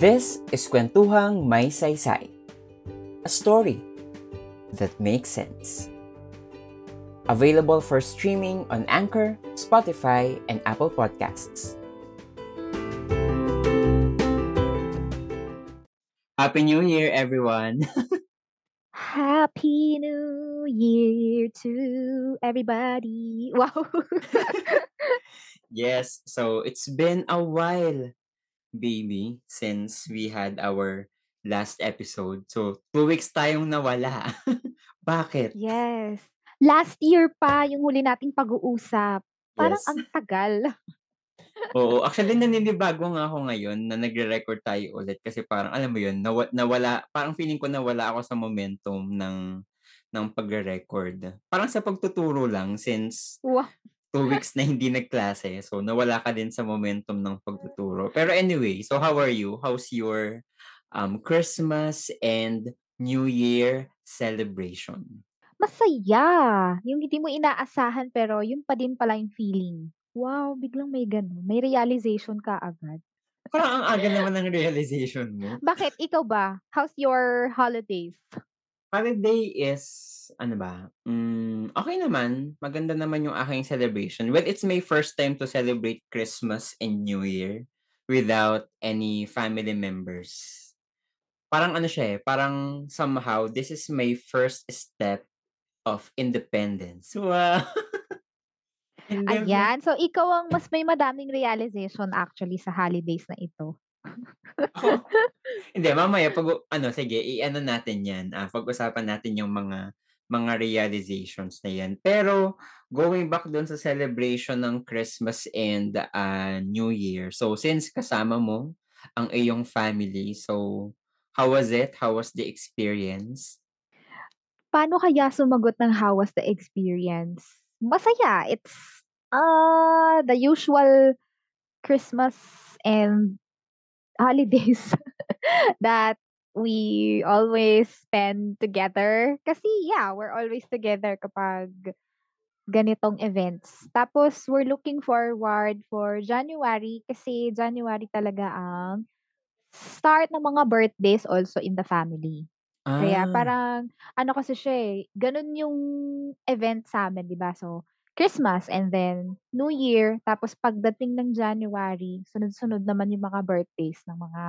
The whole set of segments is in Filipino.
This is Kwentuhang May Saysay, a story that makes sense. Available for streaming on Anchor, Spotify, and Apple Podcasts. Happy New Year, everyone! Happy New Year to everybody. Wow. yes, so it's been a while, baby, since we had our last episode. So, two weeks tayong nawala. Bakit? yes. Last year pa yung huli nating pag-uusap. Parang Yes. ang tagal. Oo, actually naninibago nga ako ngayon na nagre-record tayo ulit kasi parang alam mo yun, nawa, nawala, parang feeling ko nawala ako sa momentum ng ng pagre-record. Parang sa pagtuturo lang since Wow. Two weeks na hindi nagklase. So, nawala ka din sa momentum ng pagtuturo. Pero anyway, so how are you? How's your um, Christmas and New Year celebration? Masaya. Yung hindi mo inaasahan pero yun pa din pala yung feeling. Wow, biglang may ganun. May realization ka agad. Parang ang aga naman ng realization mo. Bakit? Ikaw ba? How's your holidays? Holiday is, ano ba, mm, okay naman. Maganda naman yung aking celebration. Well, it's my first time to celebrate Christmas and New Year without any family members. Parang ano siya eh, parang somehow, this is my first step of independence. Wow! Ayan. So, ikaw ang mas may madaming realization actually sa holidays na ito. Ako, hindi, mamaya, pag, ano, sige, i-ano natin yan. Ah, pag-usapan natin yung mga mga realizations na yan. Pero, going back doon sa celebration ng Christmas and ah, New Year. So, since kasama mo ang iyong family, so, how was it? How was the experience? Paano kaya sumagot ng how was the experience? Masaya. It's uh, the usual Christmas and holidays that we always spend together. Kasi yeah, we're always together kapag ganitong events. Tapos we're looking forward for January kasi January talaga ang start ng mga birthdays also in the family. Kaya Ah, parang ano kasi siya eh, ganun yung event sa amin, 'di ba? So, Christmas and then New Year, tapos pagdating ng January, sunod-sunod naman yung mga birthdays ng mga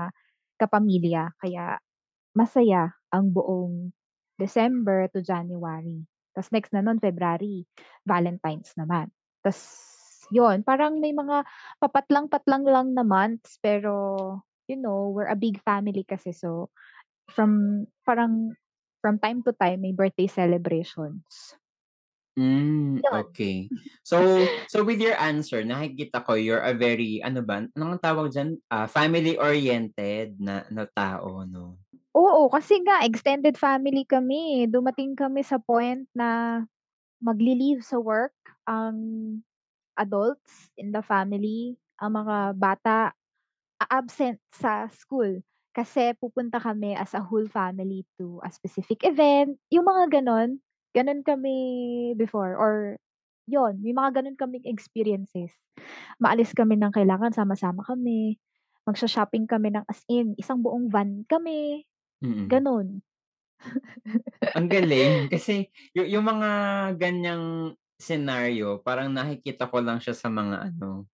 kapamilya. Kaya masaya ang buong December to January. Tapos next na nun, February, Valentine's naman. Tapos, yun, parang may mga papatlang-patlang lang na months, pero, you know, we're a big family kasi. So, from, parang, from time to time, may birthday celebrations. mm, Yun. okay. So, so with your answer, nakikita ko you're a very, ano ba, anong tawag dyan? Ah, family-oriented na, na tao, no? Oo, kasi nga, extended family kami. Dumating kami sa point na magli-leave sa work ang adults in the family, ang mga bata a-absent sa school kasi pupunta kami as a whole family to a specific event. Yung mga ganon, ganon kami before or yon, may mga ganon kaming experiences. Maalis kami ng kailangan, sama-sama kami. Magsha-shopping kami ng as in, isang buong van kami. Mm. Ganon. Ang galing. Kasi yu yung mga ganyang senaryo, parang nakikita ko lang siya sa mga ano,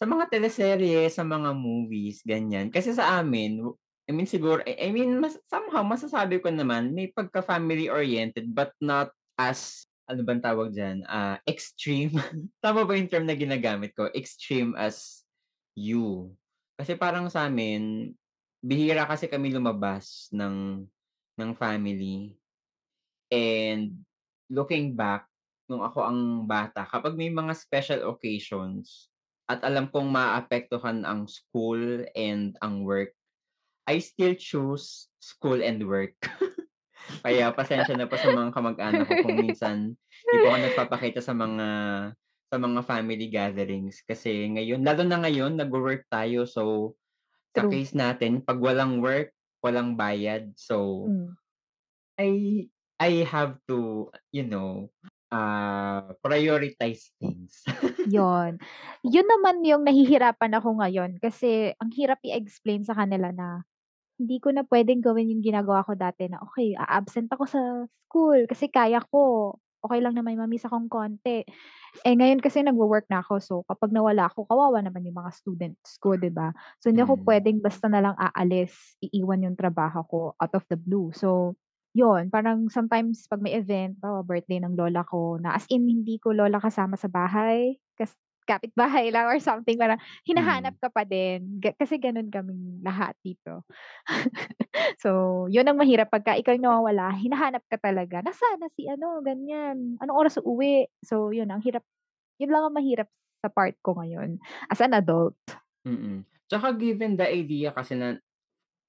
sa mga teleserye, sa mga movies, ganyan. Kasi sa amin, I mean siguro I mean mas somehow masasabi ko naman may pagka-family oriented but not as ano bang tawag diyan, ah, extreme. Tama ba yung term na ginagamit ko? Extreme as you. Kasi parang sa'min, bihira kasi kami lumabas ng ng family. And looking back, nung ako ang bata, kapag may mga special occasions at alam kong maaapektuhan ang school and ang work, I still choose school and work. Kaya pasensya na po sa mga kamag-anak ko kung minsan di po ako nagpapakita sa mga sa mga family gatherings kasi ngayon lalo na ngayon nagwo-work tayo so sa True. case natin 'pag walang work, walang bayad. So Hmm. I I have to, you know, ah, prioritize things. 'Yun. 'Yun naman yung nahihirapan ako ngayon kasi ang hirap i-explain sa kanila na hindi ko na puwedeng gawin yung ginagawa ko dati na, okey a-absent ako sa school kasi kaya ko, okey lang na may ma-miss akong konti. Eh, ngayon kasi nagwo-work na ako so kapag nawala ako kawawa naman yung mga students ko, 'di ba? So hindi ako Mm. puwedeng basta na lang aalis, iiwan yung trabaho ko out of the blue. So 'yun, parang sometimes 'pag may event, halimbawa birthday ng lola ko na as in hindi ko lola kasama sa bahay, kas kapitbahay lang or something parang hinahanap Mm. ka pa din kasi gano'n kaming lahat dito. So 'yun ang mahirap pagka ikaw yung nawawala, hinahanap ka talaga, "Nasaan na si ano, ganyan, anong oras uuwi?" So 'yun ang hirap 'yun lang ang mahirap sa part ko ngayon as an adult. Mm. Tsaka given the idea kasi na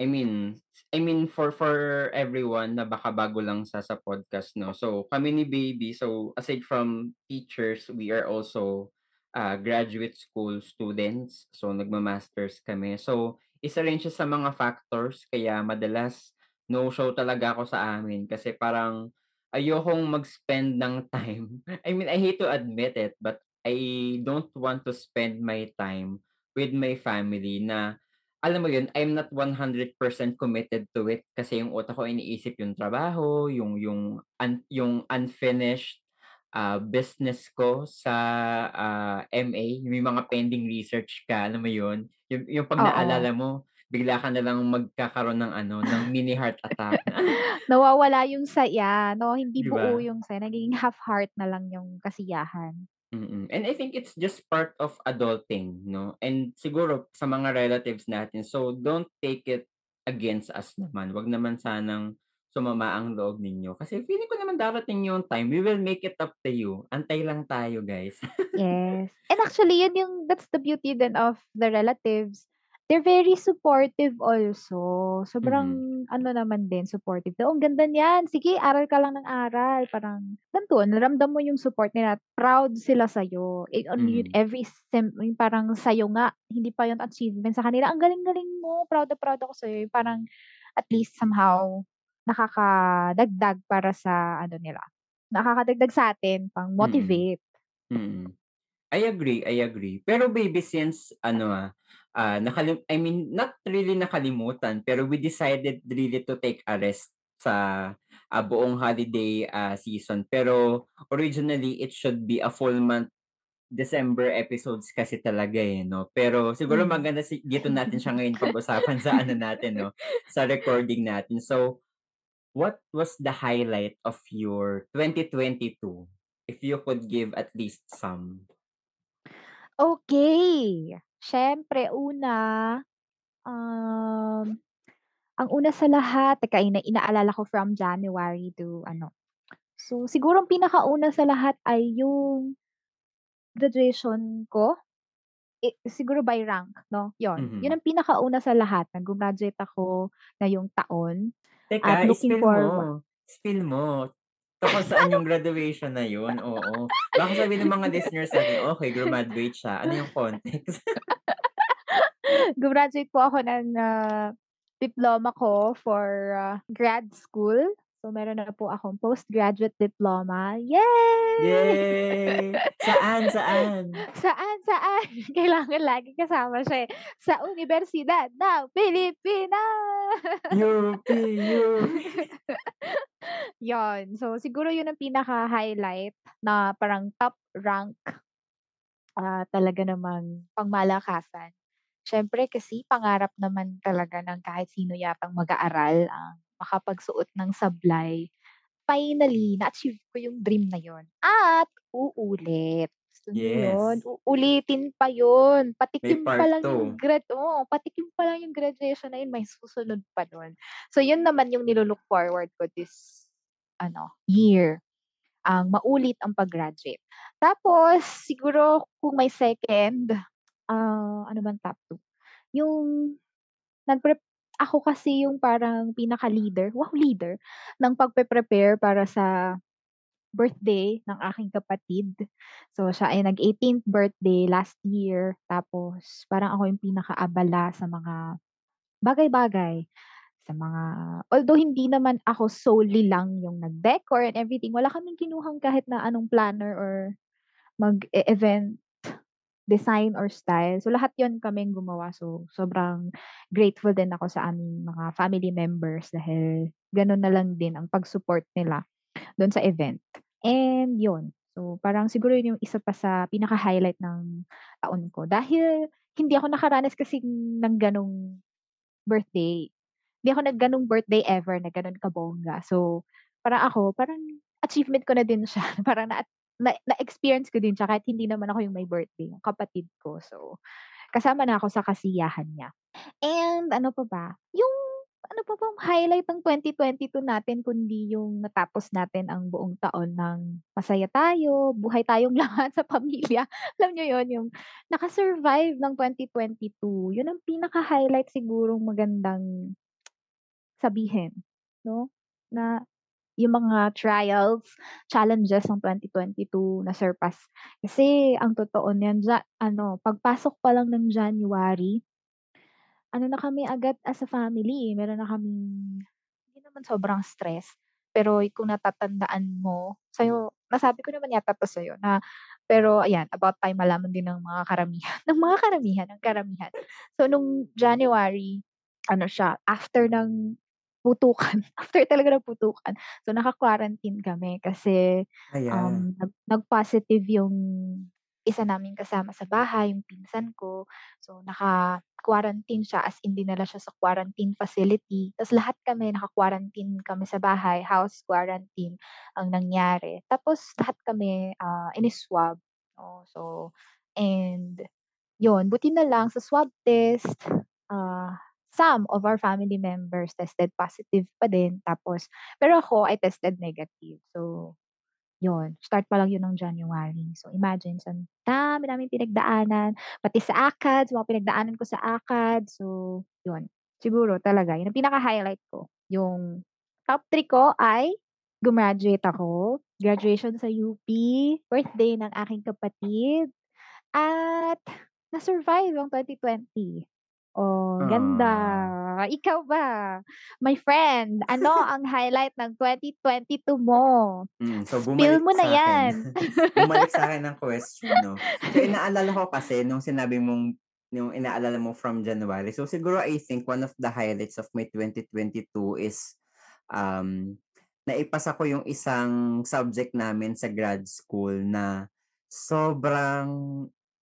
I mean I mean for for everyone na baka bago lang sa sa podcast 'no, so kami ni baby, so aside from teachers, we are also, ah, graduate school students. So nagma-masters kami. So isa rin siya sa mga factors kaya madalas no-show talaga ako sa amin kasi parang ayokong mag-spend ng time I mean, I hate to admit it, but I don't want to spend my time with my family na alam mo 'yun, I'm not 100% committed to it kasi yung utak ko iniisip yung trabaho, yung yung un yung unfinished, ah, business ko sa, ah, MA, may mga pending research ka, alam mo 'yun? Yung yung 'pag Oo. naalala mo, bigla ka nalang magkakaroon ng ano, ng mini heart attack na! Nawawala yung saya 'no, hindi 'Di buo yung saya, nagiging half heart na lang yung kasiyahan. Mm, and I think it's just part of adulting 'no, and siguro sa mga relatives natin, so don't take it against us naman, 'wag naman sanang sumama ang loob ninyo kasi feeling ko naman darating yung time, we will make it up to you, antay lang tayo guys. Yes, and actually 'yun yung that's the beauty then of the relatives, they're very supportive also. Sobrang Mhm. ano naman din supportive, "Oh, ang ganda niyan, sige aral ka lang ng aral." Parang gan'to, na ramdam mo yung support nila, proud sila sa'yo, eh, on you Mhm. every sem yung parang sa'yo nga, hindi pa yun achievement sa kanila, "Ang galing-galing mo, proud na proud ako sa'yo." Yung parang at least somehow nakakadagdag para sa ano nila, nakakadagdag sa'tin Mm. pang-motivate. Mm. I agree, I agree. Pero baby since ano, ah, ah, nakalim I mean not really nakalimutan, pero we decided really to take a rest sa, ah, buong holiday, ah, season. Pero originally it should be a full month December episodes kasi talaga, eh, 'no. Pero siguro Hmm. maganda si dito natin siya ngayon pag-usapan sa ano natin 'no, sa recording natin. So, what was the highlight of your 2022? If you could give at least some. Okey. Siyempre una, um, ang una sa lahat, teka ina inaalala ko from January to ano, so siguro ang pinakauna sa lahat ay yung graduation ko. Eh, siguro by rank 'no, 'yun. 'Yun Mhm. ang pinakauna sa lahat, nag-gu-graduate ako ngayong taon at Teka, looking i-spill forwa mo, spill mo. Tungkol saan yung graduation na yun? Oo. Baka sabihin ng mga listeners natin, okey grumaduate siya, ano yung context? Gumraduate po ako ng, ah, diploma ko for, ah, grad school. So meron na po akong postgraduate diploma, yay! Yay! Saan, saan? Saan, saan? Kailangan laging kasama siya, eh, sa Universidad ng Pilipinas. UP, UP. 'Yun, so siguro 'yun ang pinaka-highlight na parang top rank. Ah, talaga namang pangmalakasan. Siyempre kasi pangarap naman talaga ng kahit sino yatang mag-aaral ang makapagsuot ng sablay. Finally, na-achieve ko yung dream na 'yun at uulit. Gusto niyo 'yun? Yes. Uulitin pa May patikim pa lang yung 2. grad oo, patikim pa lang yung graduation na 'yun, may susunod pa dun. So 'yun naman yung nilu-look forward ko this ano, year, ang maulit ang pag-graduate. Tapos siguro kung may second, ah, ano bang top 2? Yung nagprep ako kasi yung parang pinaka-leader, wow leader, ng pagpe-prepare para sa birthday ng aking kapatid. So siya ay nag-18th birthday last year, tapos parang ako yung pinakaabala sa mga bagay-bagay. sa mga although hindi naman ako solely lang yung nag-decor and everything, wala kaming kinuhang kahit na anong planner or mag-e-event design or style. So, lahat yon kaming gumawa. So, sobrang grateful din ako sa aming mga family members dahil gano'n na lang din ang pag-support nila do'n sa event. And 'yun, so parang siguro 'yun yung isa pa sa pinaka-highlight ng taon ko dahil hindi ako nakaranas kasi ng gano'ng birthday. Hindi ako nag gano'ng birthday ever na gano'n kabongga. So, parang ako, parang achievement ko na din siya. Parang na na na-experience ko din siya kahit hindi naman ako yung may birthday, yung kapatid ko. So, kasama na ako sa kasiyahan niya. And ano pa ba, yung ano pa bang highlight ng 2022 natin kundi yung natapos natin ang buong taon ng masaya tayo, buhay tayong lahat sa pamilya. Alam niyo yon yung naka-survive ng 2022. Yun ang pinaka-highlight sigurong magandang sabihin, 'no, na yung mga trials, challenges ng 2022 na-surpass. Kasi ang totoo niyan diya ano, pagpasok pa lang ng January, ano na kami agad as a family, eh, meron na kaming hindi naman sobrang stress, pero kung natatandaan mo, sa'yo nasabi ko naman yata 'to sa'yo na pero ayan, about time malaman din ng mga karamihan, ng mga karamihan, ng karamihan. So nung January, ano siya, after ng putukan, after talaga ng putukan. So, naka-quarantine kami kasi, Ayan. um, nag nag-positive yung isa naming kasama sa bahay, yung pinsan ko. So, naka-quarantine siya as in dinala siya sa quarantine facility. Tas lahat kami naka-quarantine kami sa bahay, house quarantine ang nangyari. Tapos lahat kami, ah, ini-swab, oo. So, and yun, buti na lang sa swab test, ah some of our family members tested positive pa din tapos pero ako I tested negative. So, 'yun, start pa lang 'yun ng January. So, imagine sa dami naming pinagdaanan, pati sa ACADS, mga pinagdaanan ko sa ACADS. So, 'yun, siguro talaga 'yun ang pinaka-highlight ko. Yung top 3 ko ay gumraduate ako, graduation sa UP, birthday ng aking kapatid, at na-survive ang 2020. Oh, ganda. Ah, Ikaw ba, my friend, ano ang highlight ng 2022 mo? mm. So, Spill bumalik mo na akin 'yan. bumalik sa akin ang question 'no. So, inaalala ko kasi nung sinabi mong yung inaalala mo from January. So, siguro I think one of the highlights of my 2022 is, um, naipasa ko yung isang subject namin sa grad school na sobrang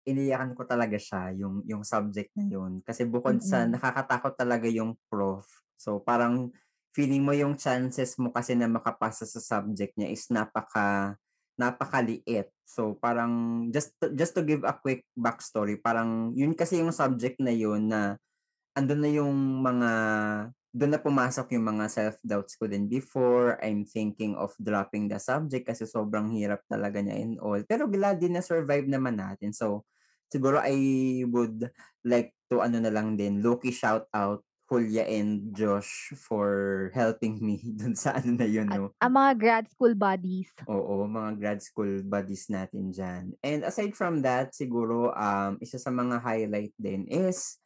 iniyakan ko talaga siya, yung yung subject na yun. Kasi bukod sa Mm, nakakatakot talaga yung prof, so parang feeling mo yung chances mo kasi na makapasa sa subject niya is napaka napakaliit. So parang just to, just to give a quick backstory, parang yun kasi yung subject na yun na andun na yung mga dun na pumasok yung mga self-doubts ko din before. I'm thinking of dropping the subject kasi sobrang hirap talaga niya and all. Pero glad din na survive naman natin. So, siguro I would like to ano na lang din, low-key shout out Julia and Josh for helping me dun sa ano na yun, at 'no. ang mga grad school buddies. Oo, mga grad school buddies natin diyan. And aside from that, siguro, um, isa sa mga highlight din is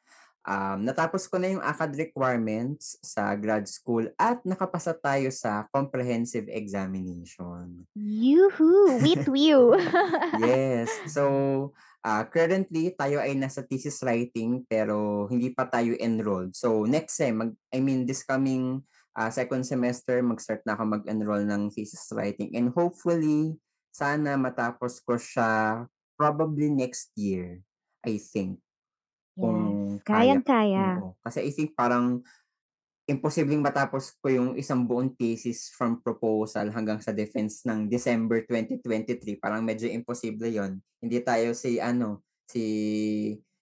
Um, natapos ko na yung ACAD requirements sa grad school at nakapasa tayo sa comprehensive examination. Yoo-hoo, wee-wee. Yes. So, ah, currently tayo ay nasa thesis writing pero hindi pa tayo enrolled. So, next sem, mag, I mean this coming ah, second semester, mag-start na ako mag-enroll ng thesis writing and hopefully sana matapos ko siya probably next year, I think. Yes, Kung kaya kayang-kaya. oo. Kasi I think parang imposibleng matapos ko yung isang buong thesis from proposal hanggang sa defense ng December 2023, parang medyo imposible yon Hindi tayo si ano, si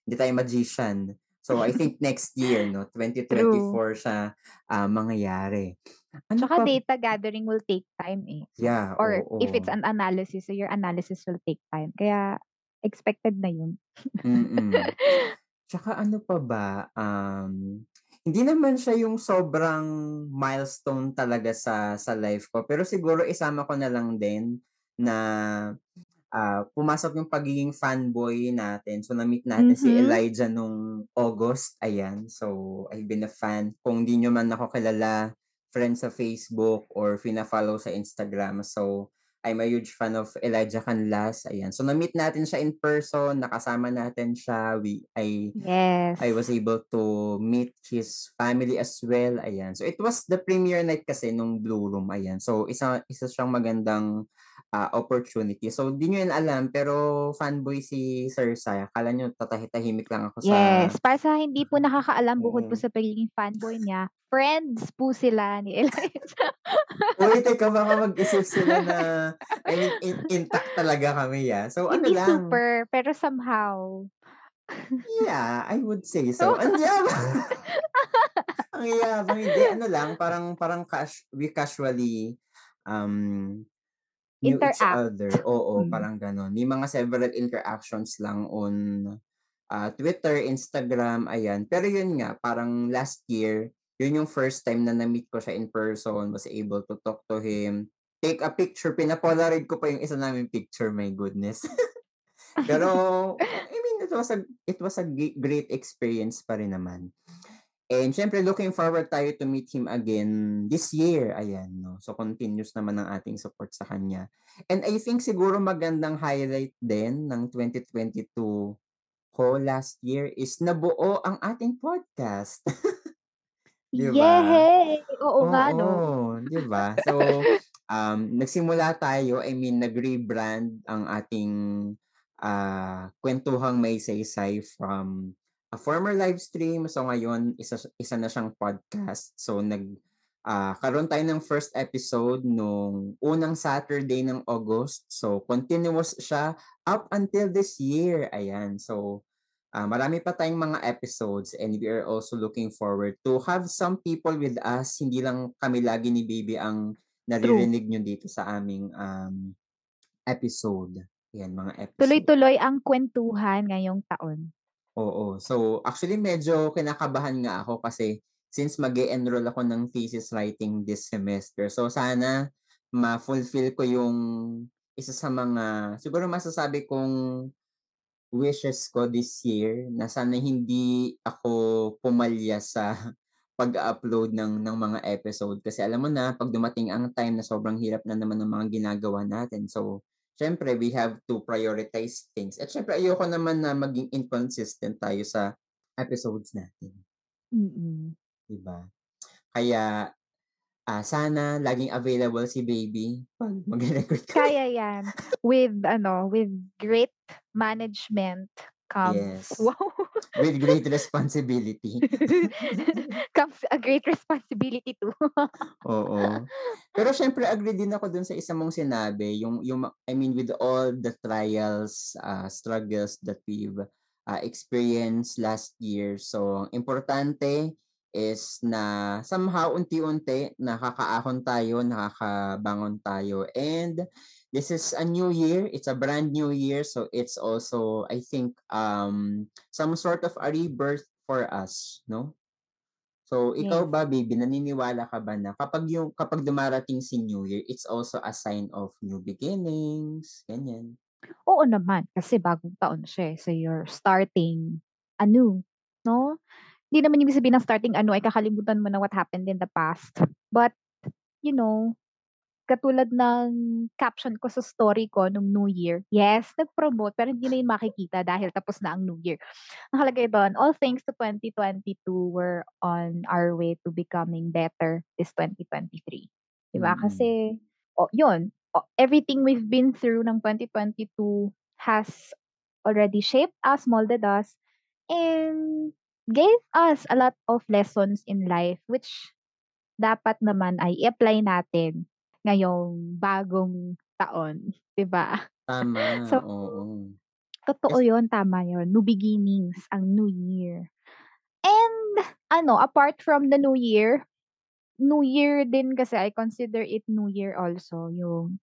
hindi tayo magician. So, I think next year 'no, True. 2024 siya, ah, mangyayari. Ano Tsaka pa data gathering will take time, eh. Yeah, or if it's oo. an analysis, so your analysis will take time. Kaya expected na 'yun. Tsaka ano pa ba, um, hindi naman siya yung sobrang milestone talaga sa sa life ko, pero siguro isama ko na lang din na ah, pumasok yung pagiging fanboy natin. So, na-meet natin si Mhm. Elijah nung August, ayan. So, I've been a fan. Kung di niyo man ako kilala, friend sa Facebook or fina-follow sa Instagram. So, I'm a huge fan of Elijah Canlas, ayan. So, na-meet natin siya in person, nakasama natin siya. We I I Yes. was able to meet his family as well, ayan. So, it was the premiere night kasi nung Blue Room, ayan. So, isa isa siyang magandang, ah, opportunity. So, di niyo 'yan alam pero fanboy si Sir Sai. Akala niyo tatahi-tahimik lang ako sa Yes, para sa hindi po nakakaalam bukod po mm. sa pagiging fanboy niya, friends po sila ni Elijah. Uy, teka baka mag-isip sila na I mean in intact talaga kami, ah. So, ano Hindi lang super, pero somehow. Yeah, I would say Oh. so. Ang yabang. Ang yabang. Hindi, ano lang, parang parang cash we casually, um, knew each Interact. other. Oo, Hmm. parang gano'n. May mga several interactions lang on, ah, Twitter, Instagram, ayan. Pero yun nga, parang last year, yun yung first time na na-meet ko siya in person, was able to talk to him, take a picture. Pina-polaroid ko pa yung isa naming picture, my goodness. Pero, I mean, it was a it was a great experience pa rin naman. And siyempre looking forward tayo to meet him again this year, ayan 'no. So, continuous naman ang ating support sa kanya. And I think siguro magandang highlight din ng 2022 ko last year is nabuo ang ating podcast. 'Di ba? Yehey! Oo nga 'no. Oo, 'di ba? So, um, nagsimula tayo, I mean nag-rebrand ang ating, ah, Kwentuhang May Saysay from a former live stream. So, ngayon isa isa na siyang podcast. So, nag ah, karoon tayo ng first episode nung unang Saturday ng August. So, continuous siya up until this year, ayan. So, ah, marami pa tayong mga episodes and we are also looking forward to have some people with us. Hindi lang kami lagi ni Baby ang naririnig niyo dito sa aming, um, episode. 'Yan, mga episode. Tuloy-tuloy ang kwentuhan ngayong taon. Oo. So, actually medyo kinakabahan nga ako kasi since mag-e-enroll ako ng thesis writing this semester. So, sana ma-fulfill ko yung isa sa mga siguro masasabi kong wishes ko this year na sana hindi ako pumalya sa pag-a-upload ng ng mga episode. Kasi alam mo na 'pag dumating ang time na sobrang hirap na naman ng mga ginagawa natin. So, siyempre we have to prioritize things at siyempre ayoko naman na maging inconsistent tayo sa episodes natin. Mm. 'Di ba? Kaya, ah, sana laging available si Baby 'pag magre-record kami. Kaya 'yan. With ano, with great management comes Yes. wow. With great responsibility. Comes a great responsibility too. Oo. Pero siyempre agree din ako dun sa isa mong sinabi, yung yung I mean with all the trials, ah, struggles that we've, ah, experienced last year. So, importante is na somehow unti-unti nakakaahon tayo, nakakabangon tayo and this is a new year, it's a brand new year. So, it's also I think, um, some sort of a rebirth for us 'no? So, ikaw Yes. ba Baby, naniniwala ka ba na kapag yung kapag dumarating si New Year, it's also a sign of new beginnings, ganyan? Oo naman, kasi bagong taon siya, eh. So, you're starting anew, 'no? Hindi naman ibig sabihin ng starting anew ay kakalimutan mo na what happened in the past. But, you know, katulad ng caption ko sa story ko nung New Year, yes, nag-promote pero hindi na yun makikita dahil tapos na ang New Year. Nakalagay dun, "All thanks to 2022, we're on our way to becoming better this 2023." 'Di ba? Mm. Kasi, o yun, o everything we've been through ng 2022 has already shaped us, molded us, and gave us a lot of lessons in life which dapat naman ay i-apply natin ngayong bagong taon, 'di ba? Tama, So, oo. totoo yun, tama yun, new beginnings, ang New Year. And ano, apart from the New Year, New Year din kasi I consider it New Year also yung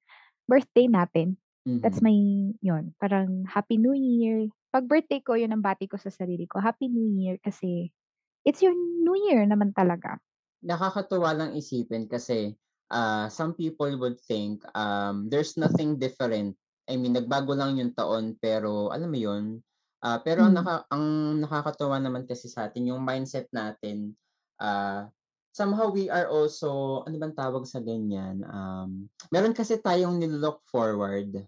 birthday natin. That's Mhm. my yun, parang Happy New Year. 'Pag birthday ko, yun ang bati ko sa sarili ko, Happy New Year kasi it's your New Year naman talaga. Nakakatuwa lang isipin kasi, ah, some people would think, um, there's nothing different I mean nagbago lang yung taon pero alam mo yun, ah, pero ang Hmm. naka ang nakakatuwa naman kasi sa'tin yung mindset natin, ah, somehow we are also ano bang tawag sa ganyan, um, meron kasi tayong nilu-look forward.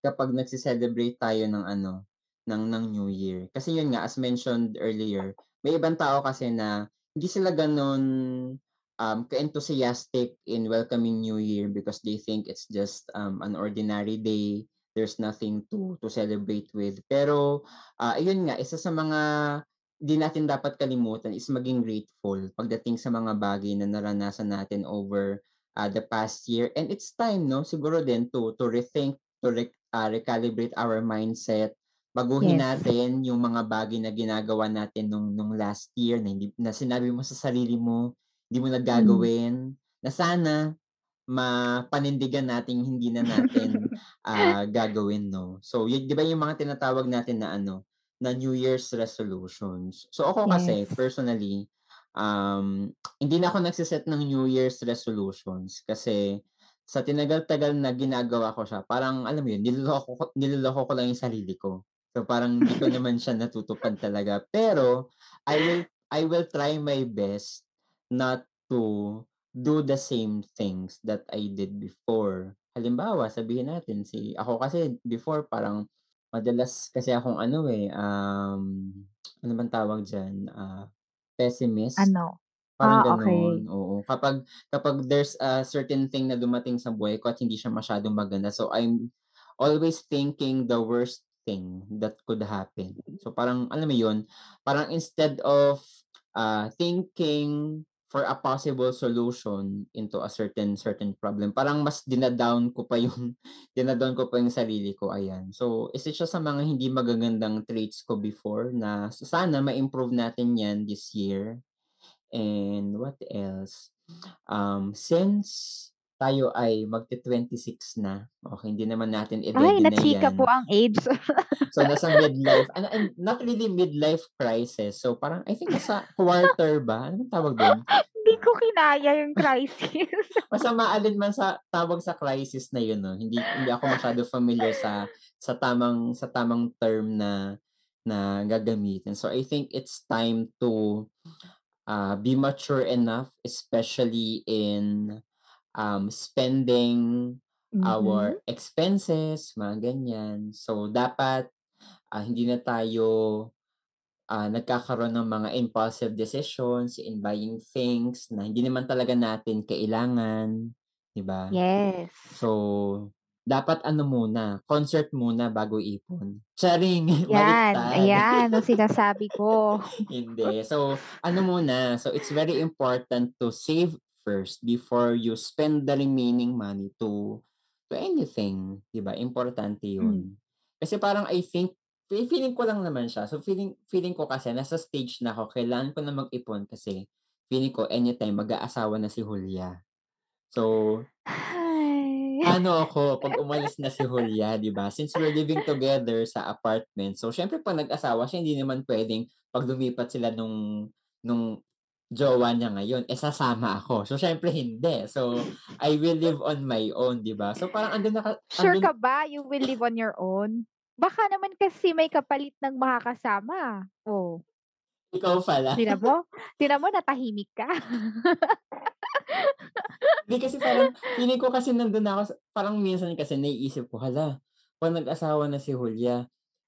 Kapag nagse-celebrate tayo ng ano, ng ng New Year. Kasi yun nga as mentioned earlier, may ibang tao kasi na hindi sila gano'n, um, ka-enthusiastic in welcoming New Year because they think it's just, um, an ordinary day, there's nothing to to celebrate with. Pero, ah, ayun nga isa sa mga di natin dapat kalimutan is maging grateful pagdating sa mga bagay na naranasan natin over, ah, the past year and it's time 'no, siguro din to to rethink, to re ah, recalibrate our mindset. Baguhin Yes. natin yung mga bagay na ginagawa natin nung nung last year na hindi na sinabi mo sa sarili mo, hindi mo na Hmm. gagawin, na sana mapanindigan nating hindi na natin, ah, gagawin 'no. So yun 'di ba yung mga tinatawag natin na ano, na New Year's resolutions. So ako kasi Yes. personally, um, hindi na ako nagse-set ng New Year's resolutions kasi sa tinagal-tagal na ginagawa ko siya parang alam mo yun, niloloko ko niloloko ko lang yung sarili ko. So parang di ko naman siya natutupad talaga. Pero I will I will try my best not to do the same things that I did before. Halimbawa, sabihin natin si ako kasi before parang madalas kasi akong ano, eh, um, ano bang tawag diyan, ah, pessimist, Ano? parang Ah, okey. gano'n, oo. Kapag kapag there's a certain thing na dumating sa buhay ko at hindi siya masyadong maganda, so I'm always thinking the worst thing that could happen. So parang alam mo yun, parang instead of, ah, thinking for a possible solution into a certain certain problem, parang mas dina-down ko pa yung dina-down ko pa yung sarili ko, ayan. So isa siya sa mga hindi magagandang traits ko before na sana ma-improve natin 'yan this year. And what else? Um, since tayo ay magte-26 na, okey hindi naman natin Ay, ide-deny na-chika po 'yan. ang age. So nasa midlife ano and not really midlife crisis, so parang I think nasa quarter ba, ano tawag dun? Hindi ko kinaya yung crisis. Basta maalinman sa tawag sa crisis na yun 'no, hindi hindi ako masyado familiar sa sa tamang sa tamang term na na gagamitin. So I think it's time to, ah, be mature enough especially in, um, spending Mhm. our expenses, mga ganyan. So dapat, ah, hindi na tayo, ah, nagkakaroon ng mga impulsive decisions in buying things na hindi naman talaga natin kailangan, 'di ba? Yes. So, dapat ano muna, concert muna bago ipon. Charing! 'Yan, ayan ang sinasabi ko. Hindi. So, ano muna, so it's very important to save first before you spend the remaining money to to anything, 'di ba, importante yun. Kasi parang I think fe feeling ko lang naman siya, so feeling feeling ko kasi nasa stage na ako kailangan ko na mag-ipon kasi feeling ko anytime mag-aasawa na si Hulya. So Hay. ano ako 'pag umalis na si Hulya, 'di ba, since we're living together sa apartment, so siyempre 'pag nag-asawa siya hindi naman puwedeng 'pag lumipat sila nung nung jowa niya ngayon, eh, sasama ako. So siyempre hindi. So, I will live on my own, 'di ba? So parang andun na ka Sure andun ka ba you will live on your own? Baka naman kasi may kapalit ng makakasama, oh. Ikaw pala. Tignan mo, tignan mo natahimik ka. Hindi kasi parang feeling ko kasi nandun na ako parang minsan kasi naiisip ko, hala 'pag nag-asawa na si Hulya,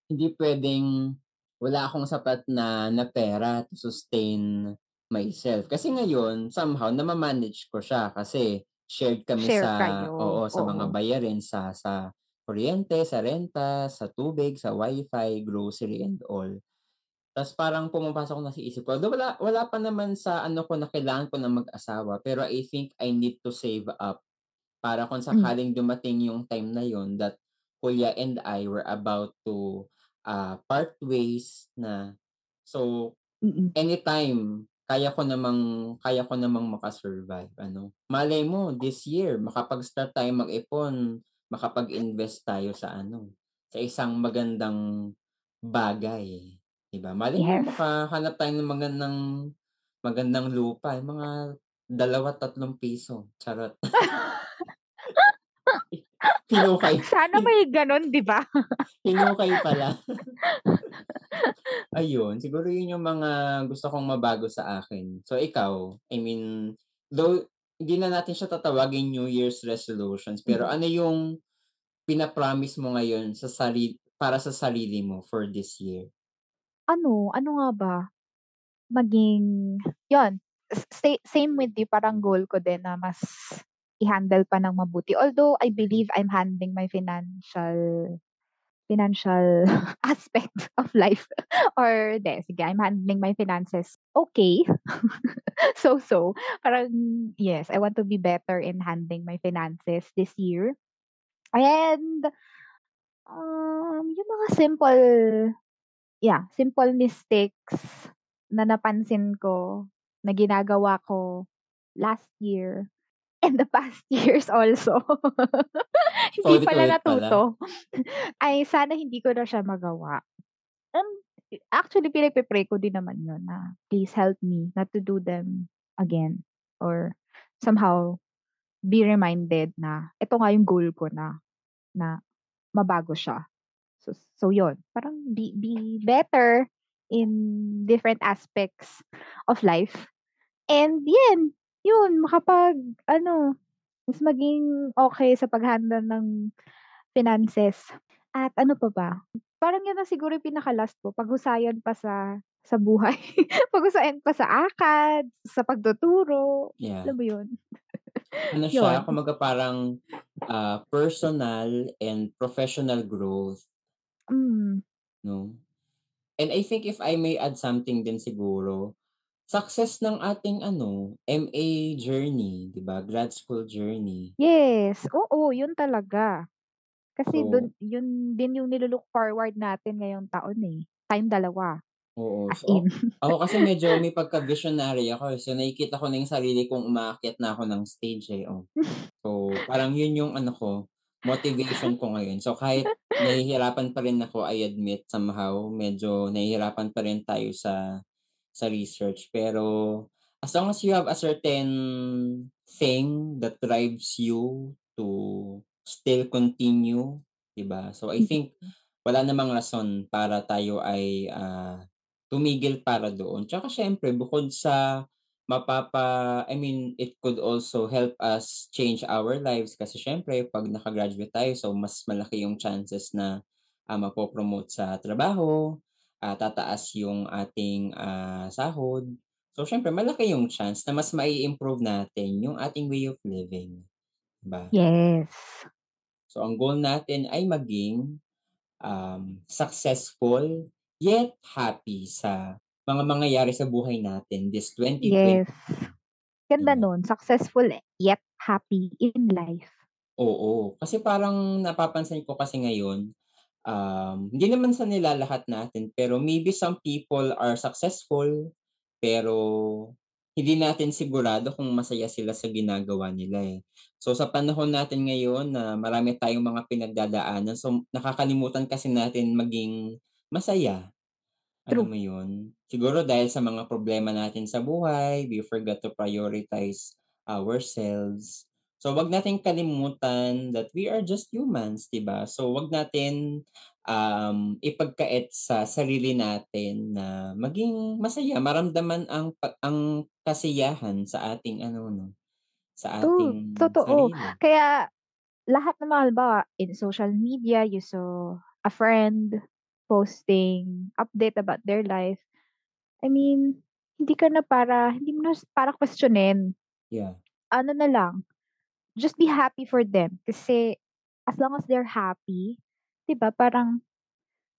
hindi puwedeng wala akong sapat na na pera to sustain myself. Kasi ngayon somehow nama-manage ko siya kasi shared kami Share sa kayo, oo, sa mga oo. bayarin sa sa kuryente, sa renta, sa tubig, sa Wi-Fi, grocery and all. Tas parang pumapasok na sa isip ko, wala wala pa naman sa ano ko na kailangan ko na mag-asawa, pero I think I need to save up para kung Hmm. sakaling dumating yung time na yun that Hulya and I were about to, ah, part ways na. So, anytime kaya ko namang kaya ko namang maka-survive ano. Malay mo this year makapag-start tayong mag-ipon, makapag-invest tayo sa ano, sa isang magandang bagay, 'di ba? Malay mo Yes. makahanap tayo ng magandang magandang lupa, mga ₱2, ₱3, charot. Hinukay. Sana may gano'n, 'di ba? Hinukay pala. Ayun, siguro 'yun yung mga gusto kong mabago sa akin. So ikaw, I mean, though hindi na natin siya tatawagin New Year's resolutions, pero Mm. ano yung pina-promise mo ngayon sa sari para sa sarili mo for this year? Ano, ano nga ba? Maging 'yun, s stay same with you, parang goal ko din na mas i-handle pa ng mabuti. Although I believe I'm handling my financial financial aspect of life or 'di, sige, I'm handling my finances okay. So-so. Parang yes, I want to be better in handling my finances this year. And, um, yung mga simple yeah, simple mistakes na napansin ko na ginagawa ko last year and the past years also. Hindi pala Paulit-ulit pala. natuto. Ay sana hindi ko na siya magawa. Um, actually pinagpe-pray ko din naman yun na, "Please help me not to do them again," or somehow be reminded na ito nga yung goal ko na, na mabago siya. So so yun, parang be be better in different aspects of life. And yan, yun makapag-ano, mas maging okey sa pag-handle ng finances. At ano pa ba? Parang yun na siguro yung pinaka-last ko, paghusayan pa sa sa buhay. Paghusayan pa sa akad, sa pagtuturo, Yeah. alam mo yun? Ano siya, Yun. kumbaga parang, ah, personal and professional growth. Hmm. 'No? And I think if I may add something din siguro, success ng ating ano, MA journey, 'di ba, grad school journey. Yes, oo, yun talaga. Kasi dun So yun din yung nilu-look forward natin ngayong taon, eh, tayong dalawa, Oo, as so in. ako kasi medyo may pagka-visionary ako, eh. So nakikita ko na yung sarili kong umaakyat na ako ng stage, eh, oh. So parang yun yung ano ko, motivation ko ngayon. So kahit nahihirapan pa rin ako, I admit somehow, medyo nahihirapan pa rin tayo sa sa research. Pero as long as you have a certain thing that drives you to still continue, 'di ba? So I think Mm. wala namang rason para tayo ay, ah, tumigil para doon. Tsaka siyempre bukod sa mapapa I mean, it could also help us change our lives kasi siyempre 'pag naka-graduate tayo, so mas malaki yung chances na, ah, mapo-promote sa trabaho, ah, tataas yung ating, ah, sahod. So siyempre malaki yung chance na mas mai-improve natin yung ating way of living, 'di ba? Yes. So ang goal natin ay maging, um, successful yet happy sa mga mangyayari sa buhay natin this 2020. Yes. Ganda Yeah. nun, successful yet happy in life. Oo, kasi parang napapansin ko kasi ngayon, um, hindi naman sa nilalahat natin, pero maybe some people are successful, pero hindi natin sigurado kung masaya sila sa ginagawa nila, eh. So sa panahon natin ngayon na marami tayong mga pinagdadaanan, so nakakalimutan kasi natin maging masaya, alam True. mo yun? Siguro dahil sa mga problema natin sa buhay, we forgot to prioritize ourselves. So 'wag nating kalimutan that we are just humans, 'di ba? So 'wag natin, um, ipagkait sa sarili natin na maging masaya, maramdaman ang ang kasiyahan sa ating ano 'no, sa ating totoo. sarili. Kaya lahat ng mga halimbawa in social media, you saw a friend posting update about their life. I mean, hindi ka na para hindi mo na para questionin. Yeah. Ano na lang, just be happy for them kasi as long as they're happy, 'di ba, parang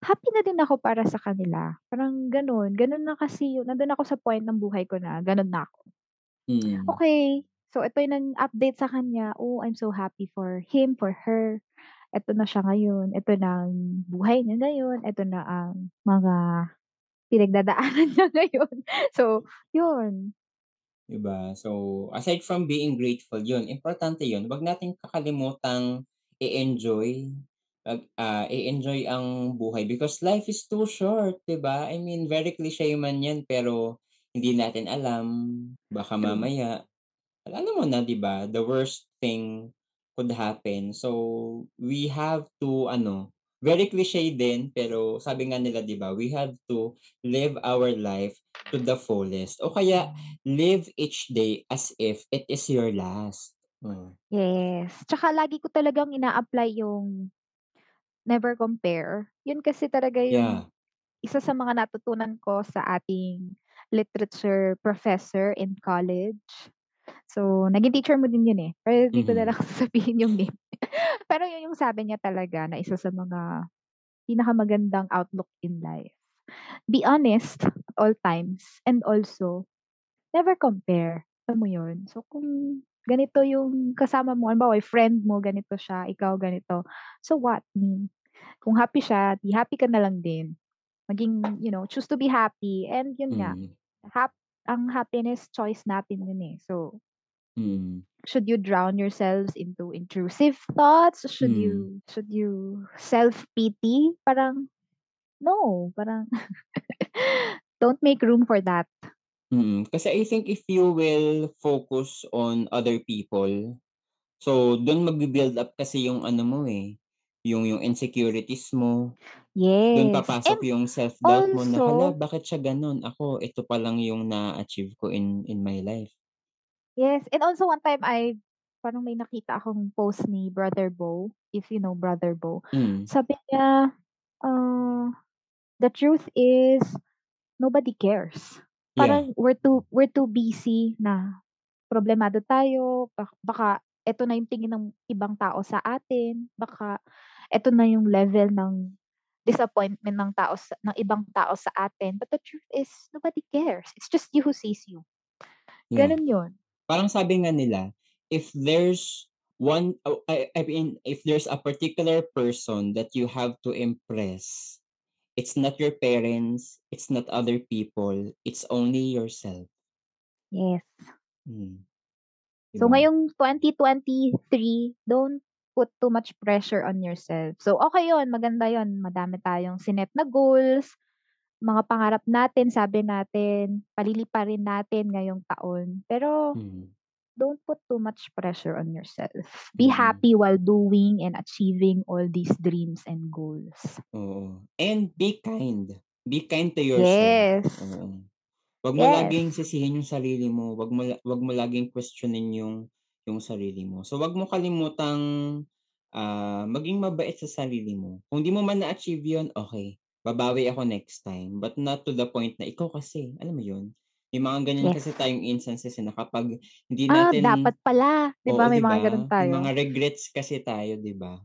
happy na din ako para sa kanila, parang gano'n. Gano'n na kasi yung nandun ako sa point ng buhay ko na gano'n na ako. Mm. Okey, so ito yung nag-update sa kanya, oh, I'm so happy for him, for her. Eto na siya ngayon, eto na ang buhay niya ngayon, eto na ang mga pinagdadaanan niya ngayon. So, yun. 'Di ba? So, aside from being grateful, yun importante yun, 'wag nating kakalimutang i-enjoy, ag ah, i-enjoy ang buhay because life is too short, 'di ba? I mean, very cliche man 'yan pero hindi natin alam, baka True. mamaya alam mo na 'di ba, the worst thing could happen. So, we have to ano, very cliche din pero sabi nga nila 'di ba, we have to live our life to the fullest o kaya live each day as if it is your last. Oh. Yes, tsaka lagi ko talagang ina-apply yung never compare. Yun kasi talaga yung Yeah. isa sa mga natutunan ko sa ating literature professor in college. So, naging teacher mo din yun, eh, pero di ko na lang sasabihin yung name. Pero yun yung sabi niya talaga na isa sa mga pinakamagandang outlook in life. Be honest at all times and also never compare, alam mo yun? So, kung ganito yung kasama mo, halimbawa friend mo ganito siya, ikaw ganito, so what? Kung happy siya, 'di happy ka na lang din. Maging, you know, choose to be happy and yun nga, Mm. hap ang happiness choice natin yun, eh. So Mm. should you drown yourselves into intrusive thoughts? Should Hmm. you should you self-pity? Parang, no, parang don't make room for that. Mm, kasi I think if you will focus on other people, so dun magbi-build up kasi yung ano mo, eh, yung yung insecurities mo. Yes, and papasok yung self-doubt mo na, "Hala, also bakit siya gano'n? Ako ito pa lang yung naa-achieve ko in in my life." Yes, and also one time I parang may nakita akong post ni Brother Bo, if you know Brother Bo. Hmm. Sabi niya, ah, "The truth is nobody cares." Yeah. Parang we're too we're too busy na problemado tayo, bak baka eto na yung tingin ng ibang tao sa atin, baka eto na yung level ng disappointment ng tao sa ng ibang tao sa atin, but the truth is nobody cares. It's just you who sees you. Yeah. Gano'n yun. Parang sabi nga nila, if there's one oh, I I mean, if there's a particular person that you have to impress, it's not your parents, it's not other people, it's only yourself. Yes. Hmm. 'Di So, ngayong 2023, don't put too much pressure on yourself. So, okey yun, maganda yun, madami tayong sinet na goals, mga pangarap natin, sabi natin, paliliparin natin ngayong taon. Pero Hmm. don't put too much pressure on yourself. Be Mm. happy while doing and achieving all these dreams and goals. Oo, and be kind. Be kind to yourself, Yes. oo. 'Wag mo Yes. laging sisihin yung sarili mo, 'wag mo 'wag mo laging questionin yung yung sarili mo. So, 'wag mo kalimutang, ah, maging mabait sa sarili mo. Kung di mo man na-achieve yun, okey, babawi ako next time, but not to the point na ikaw kasi, alam mo yun? May mga ganyan Yes. kasi tayong instances, na kapag hindi Ah, natin dapat pala, 'di ba, may 'di mga gano'n ba? May mga tayo. regrets kasi tayo, 'di ba?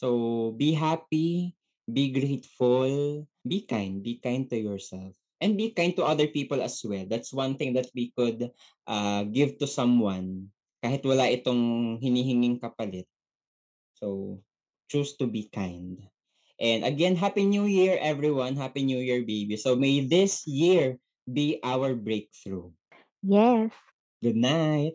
So, be happy, be grateful, be kind, be kind to yourself, and be kind to other people as well. That's one thing that we could, ah, give to someone kahit wala itong hinihinging kapalit. So, choose to be kind. And again, Happy New Year, everyone. Happy New Year, baby. So, may this year be our breakthrough. Yes. Good night.